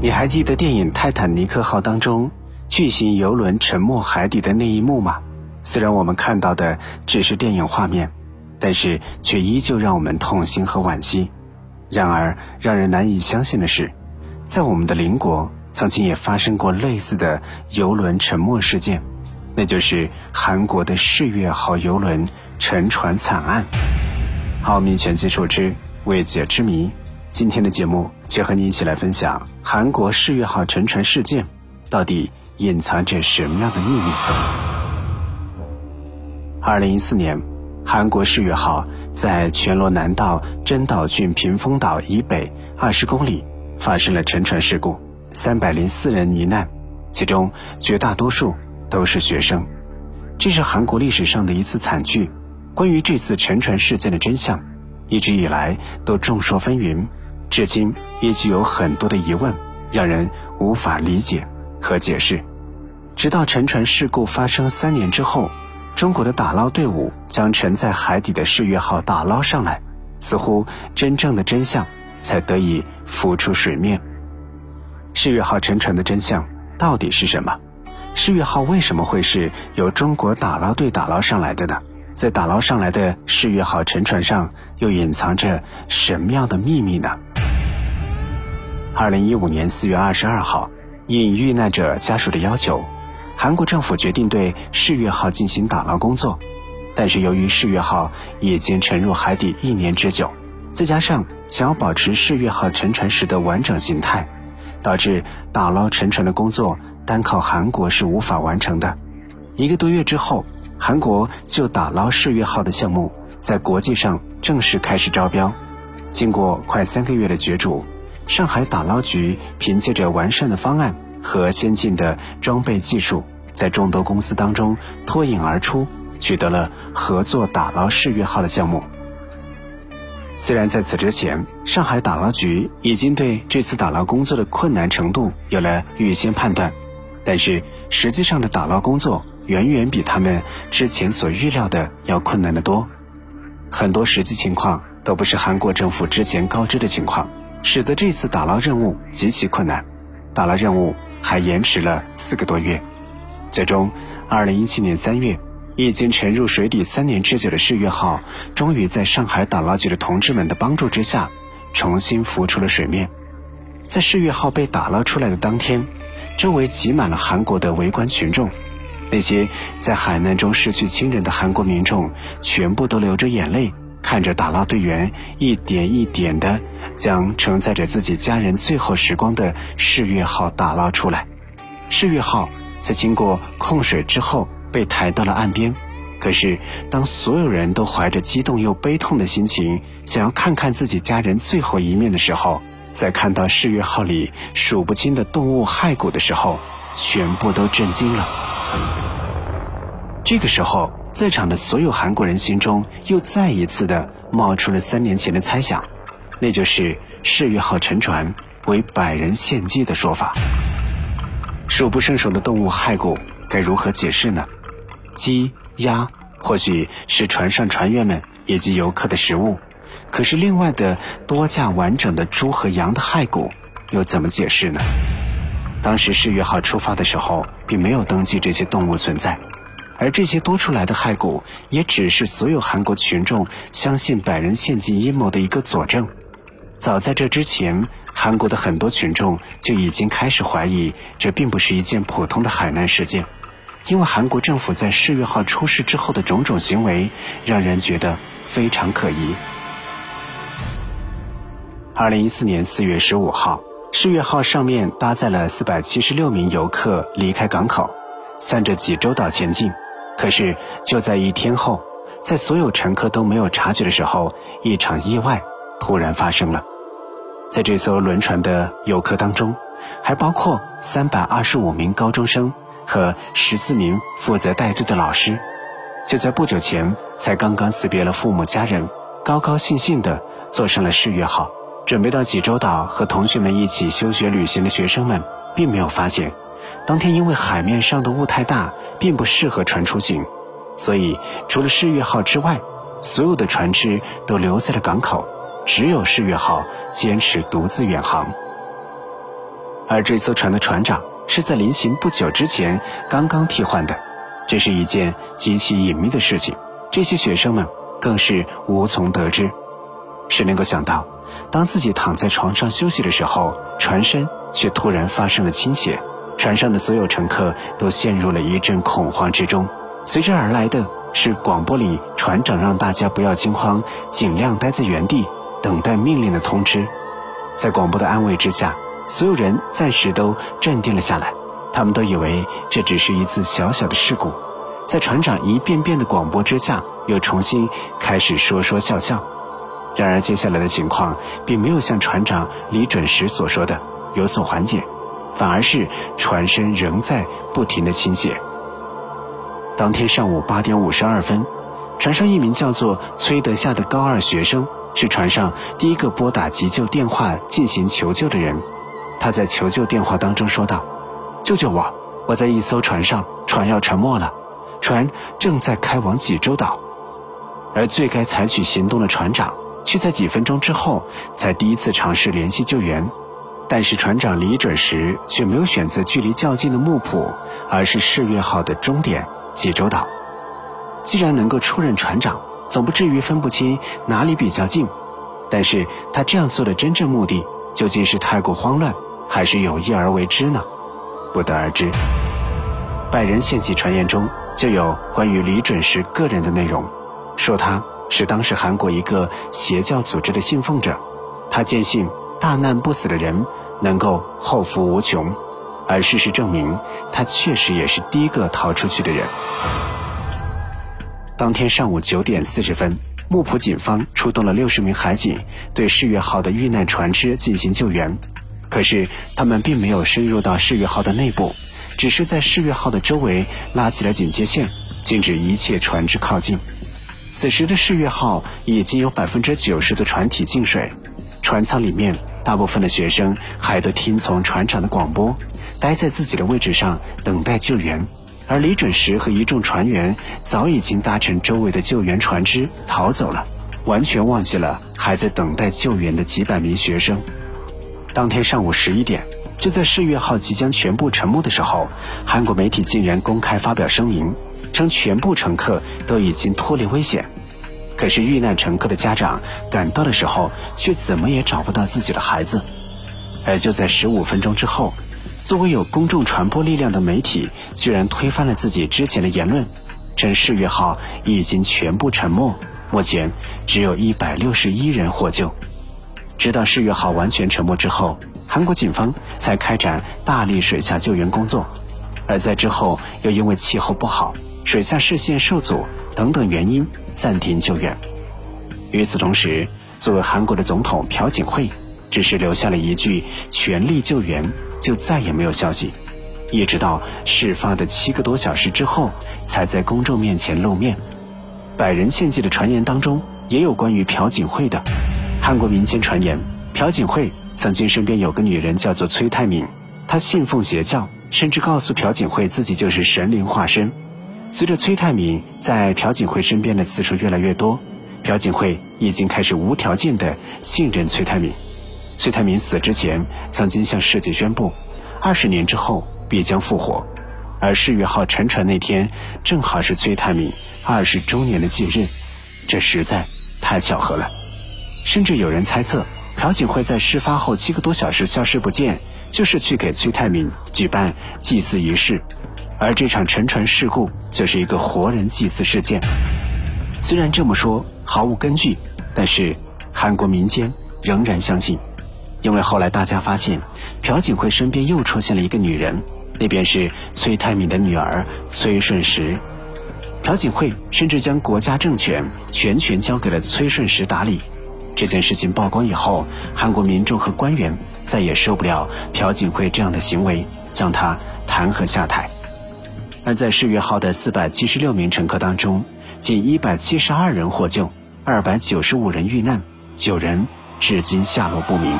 你还记得电影《泰坦尼克号》当中巨型游轮沉没海底的那一幕吗？虽然我们看到的只是电影画面，但是却依旧让我们痛心和惋惜。然而，让人难以相信的是，在我们的邻国曾经也发生过类似的游轮沉没事件，那就是韩国的世越号游轮沉船惨案。好，民全基础之未解之谜。今天的节目就和你一起来分享韩国世越号沉船事件，到底隐藏着什么样的秘密？二零一四年，韩国世越号在全罗南道真岛郡屏风岛以北二十公里发生了沉船事故，三百零四人罹难，其中绝大多数都是学生。这是韩国历史上的一次惨剧。关于这次沉船事件的真相，一直以来都众说纷纭。至今依旧有很多的疑问，让人无法理解和解释。直到沉船事故发生三年之后，中国的打捞队伍将沉在海底的世越号打捞上来，似乎真正的真相才得以浮出水面。世越号沉船的真相到底是什么？世越号为什么会是由中国打捞队打捞上来的呢？在打捞上来的世越号沉船上，又隐藏着什么样的秘密呢？二零一五年四月二十二号，应遇难者家属的要求，韩国政府决定对世越号进行打捞工作。但是由于世越号已经沉入海底一年之久，再加上想要保持世越号沉船时的完整形态，导致打捞沉船的工作单靠韩国是无法完成的。一个多月之后。韩国就打捞世越号的项目在国际上正式开始招标，经过快三个月的角逐，上海打捞局凭借着完善的方案和先进的装备技术，在众多公司当中脱颖而出，取得了合作打捞世越号的项目。虽然在此之前，上海打捞局已经对这次打捞工作的困难程度有了预先判断，但是实际上的打捞工作。远远比他们之前所预料的要困难得多，很多实际情况都不是韩国政府之前告知的情况，使得这次打捞任务极其困难，打捞任务还延迟了四个多月。最终，二零一七年三月，已经沉入水底三年之久的世越号，终于在上海打捞局的同志们的帮助之下，重新浮出了水面。在世越号被打捞出来的当天，周围挤满了韩国的围观群众。那些在海难中失去亲人的韩国民众，全部都流着眼泪，看着打捞队员一点一点的将承载着自己家人最后时光的世越号打捞出来。世越号在经过控水之后被抬到了岸边。可是，当所有人都怀着激动又悲痛的心情，想要看看自己家人最后一面的时候，在看到世越号里数不清的动物骸骨的时候，全部都震惊了。这个时候，在场的所有韩国人心中又再一次的冒出了三年前的猜想，那就是世越号沉船为百人献祭的说法。数不胜数的动物骸骨该如何解释呢？鸡、鸭或许是船上船员们以及游客的食物，可是另外的多架完整的猪和羊的骸骨又怎么解释呢？当时世越号出发的时候，并没有登记这些动物存在，而这些多出来的骸骨，也只是所有韩国群众相信百人献祭阴谋的一个佐证。早在这之前，韩国的很多群众就已经开始怀疑，这并不是一件普通的海难事件，因为韩国政府在世越号出事之后的种种行为，让人觉得非常可疑。二零一四年四月十五号。世越号上面搭载了四百七十六名游客离开港口，向着济州岛前进。可是就在一天后，在所有乘客都没有察觉的时候，一场意外突然发生了。在这艘轮船的游客当中，还包括三百二十五名高中生和十四名负责带队的老师。就在不久前，才刚刚辞别了父母家人，高高兴兴地坐上了世越号。准备到济州岛和同学们一起休学旅行的学生们，并没有发现，当天因为海面上的雾太大，并不适合船出行，所以除了世越号之外，所有的船只都留在了港口，只有世越号坚持独自远航。而这艘船的船长是在临行不久之前刚刚替换的，这是一件极其隐秘的事情。这些学生们更是无从得知。谁能够想到，当自己躺在床上休息的时候，船身却突然发生了倾斜，船上的所有乘客都陷入了一阵恐慌之中。随之而来的是广播里船长让大家不要惊慌，尽量待在原地等待命令的通知。在广播的安慰之下，所有人暂时都镇定了下来。他们都以为这只是一次小小的事故，在船长一遍遍的广播之下，又重新开始说说笑笑。然而，接下来的情况并没有像船长李准时所说的有所缓解，反而是船身仍在不停的倾斜。当天上午八点五十二分，船上一名叫做崔德夏的高二学生是船上第一个拨打急救电话进行求救的人。他在求救电话当中说道：“救救我！我在一艘船上，船要沉没了，船正在开往济州岛，而最该采取行动的船长。”却在几分钟之后才第一次尝试联系救援，但是船长李准时却没有选择距离较近的木浦，而是世越号的终点济州岛。既然能够出任船长，总不至于分不清哪里比较近。但是他这样做的真正目的，究竟是太过慌乱，还是有意而为之呢？不得而知。百人献祭传言中就有关于李准时个人的内容，说他。是当时韩国一个邪教组织的信奉者，他坚信大难不死的人能够后福无穷，而事实证明，他确实也是第一个逃出去的人。当天上午九点四十分，木浦警方出动了六十名海警，对世越号的遇难船只进行救援。可是他们并没有深入到世越号的内部，只是在世越号的周围拉起了警戒线，禁止一切船只靠近。此时的世越号已经有百分之九十的船体进水，船舱里面大部分的学生还都听从船长的广播，待在自己的位置上等待救援。而李准时和一众船员早已经搭乘周围的救援船只逃走了，完全忘记了还在等待救援的几百名学生。当天上午十一点，就在世越号即将全部沉没的时候，韩国媒体竟然公开发表声明。称全部乘客都已经脱离危险，可是遇难乘客的家长赶到的时候，却怎么也找不到自己的孩子。而就在十五分钟之后，作为有公众传播力量的媒体，居然推翻了自己之前的言论，称世越号已经全部沉没，目前只有一百六十一人获救。直到世越号完全沉没之后，韩国警方才开展大力水下救援工作，而在之后又因为气候不好。水下视线受阻等等原因暂停救援。与此同时，作为韩国的总统朴槿惠只是留下了一句“全力救援”，就再也没有消息。一直到事发的七个多小时之后，才在公众面前露面。百人献祭的传言当中也有关于朴槿惠的。韩国民间传言，朴槿惠曾经身边有个女人叫做崔泰敏，她信奉邪教，甚至告诉朴槿惠自己就是神灵化身。随着崔泰敏在朴槿惠身边的次数越来越多，朴槿惠已经开始无条件的信任崔泰敏。崔泰敏死之前曾经向世界宣布，二十年之后必将复活，而世越号沉船那天正好是崔泰敏二十周年的忌日，这实在太巧合了。甚至有人猜测，朴槿惠在事发后七个多小时消失不见，就是去给崔泰敏举办祭祀仪式。而这场沉船事故就是一个活人祭祀事件。虽然这么说毫无根据，但是韩国民间仍然相信，因为后来大家发现朴槿惠身边又出现了一个女人，那便是崔泰敏的女儿崔顺实。朴槿惠甚至将国家政权全权交给了崔顺实打理。这件事情曝光以后，韩国民众和官员再也受不了朴槿惠这样的行为，将她弹劾下台。而在世越号的四百七十六名乘客当中，仅一百七十二人获救，二百九十五人遇难，九人至今下落不明。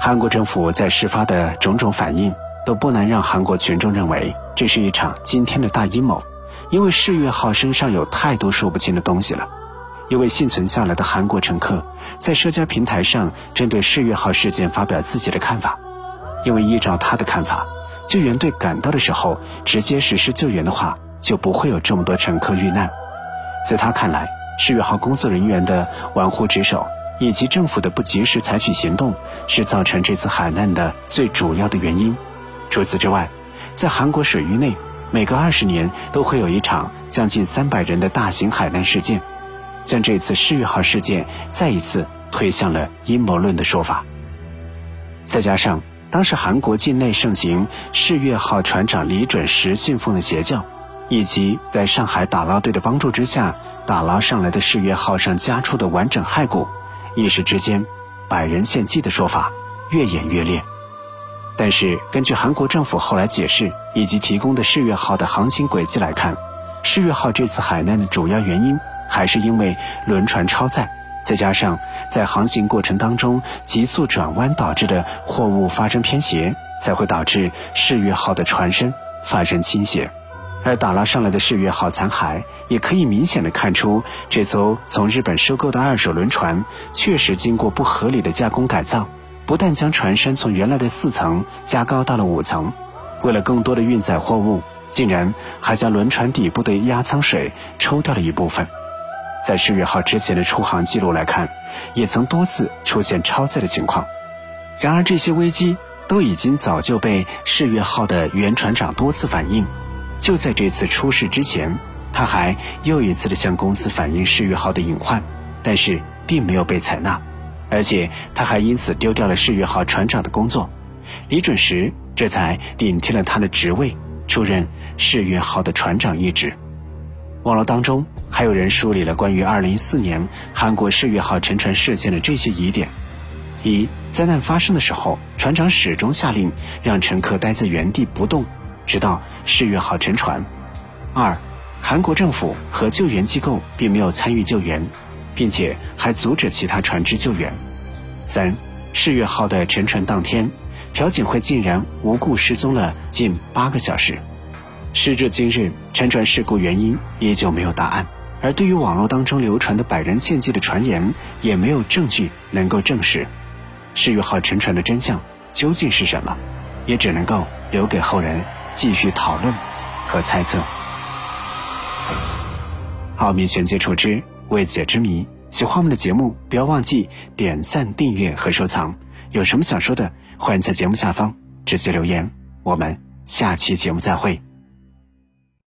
韩国政府在事发的种种反应，都不难让韩国群众认为这是一场惊天的大阴谋，因为世越号身上有太多说不清的东西了。一位幸存下来的韩国乘客在社交平台上针对世越号事件发表自己的看法，因为依照他的看法，救援队赶到的时候直接实施救援的话，就不会有这么多乘客遇难。在他看来，世越号工作人员的玩忽职守以及政府的不及时采取行动，是造成这次海难的最主要的原因。除此之外，在韩国水域内，每隔二十年都会有一场将近三百人的大型海难事件，将这次世越号事件再一次推向了阴谋论的说法。再加上当时韩国境内盛行世越号船长李准时信奉的邪教，以及在上海打捞队的帮助之下打捞上来的世越号上加出的完整骸骨，一时之间，百人献祭的说法越演越烈。但是，根据韩国政府后来解释以及提供的世越号的航行轨迹来看，世越号这次海难的主要原因还是因为轮船超载，再加上在航行过程当中急速转弯导致的货物发生偏斜，才会导致世越号的船身发生倾斜。而打捞上来的世越号残骸，也可以明显的看出，这艘从日本收购的二手轮船确实经过不合理的加工改造。不但将船身从原来的四层加高到了五层，为了更多的运载货物，竟然还将轮船底部的压舱水抽掉了一部分。在世越号之前的出航记录来看，也曾多次出现超载的情况。然而这些危机都已经早就被世越号的原船长多次反映。就在这次出事之前，他还又一次的向公司反映世越号的隐患，但是并没有被采纳。而且他还因此丢掉了世越号船长的工作，李准时这才顶替了他的职位，出任世越号的船长一职。网络当中还有人梳理了关于2014年韩国世越号沉船事件的这些疑点：一、灾难发生的时候，船长始终下令让乘客待在原地不动，直到世越号沉船；二、韩国政府和救援机构并没有参与救援。并且还阻止其他船只救援。三，世越号的沉船当天，朴槿惠竟然无故失踪了近八个小时。时至今日，沉船事故原因依旧没有答案。而对于网络当中流传的百人献祭的传言，也没有证据能够证实世越号沉船的真相究竟是什么，也只能够留给后人继续讨论和猜测。奥秘全接触之。未解之谜，喜欢我们的节目，不要忘记点赞、订阅和收藏。有什么想说的，欢迎在节目下方直接留言。我们下期节目再会。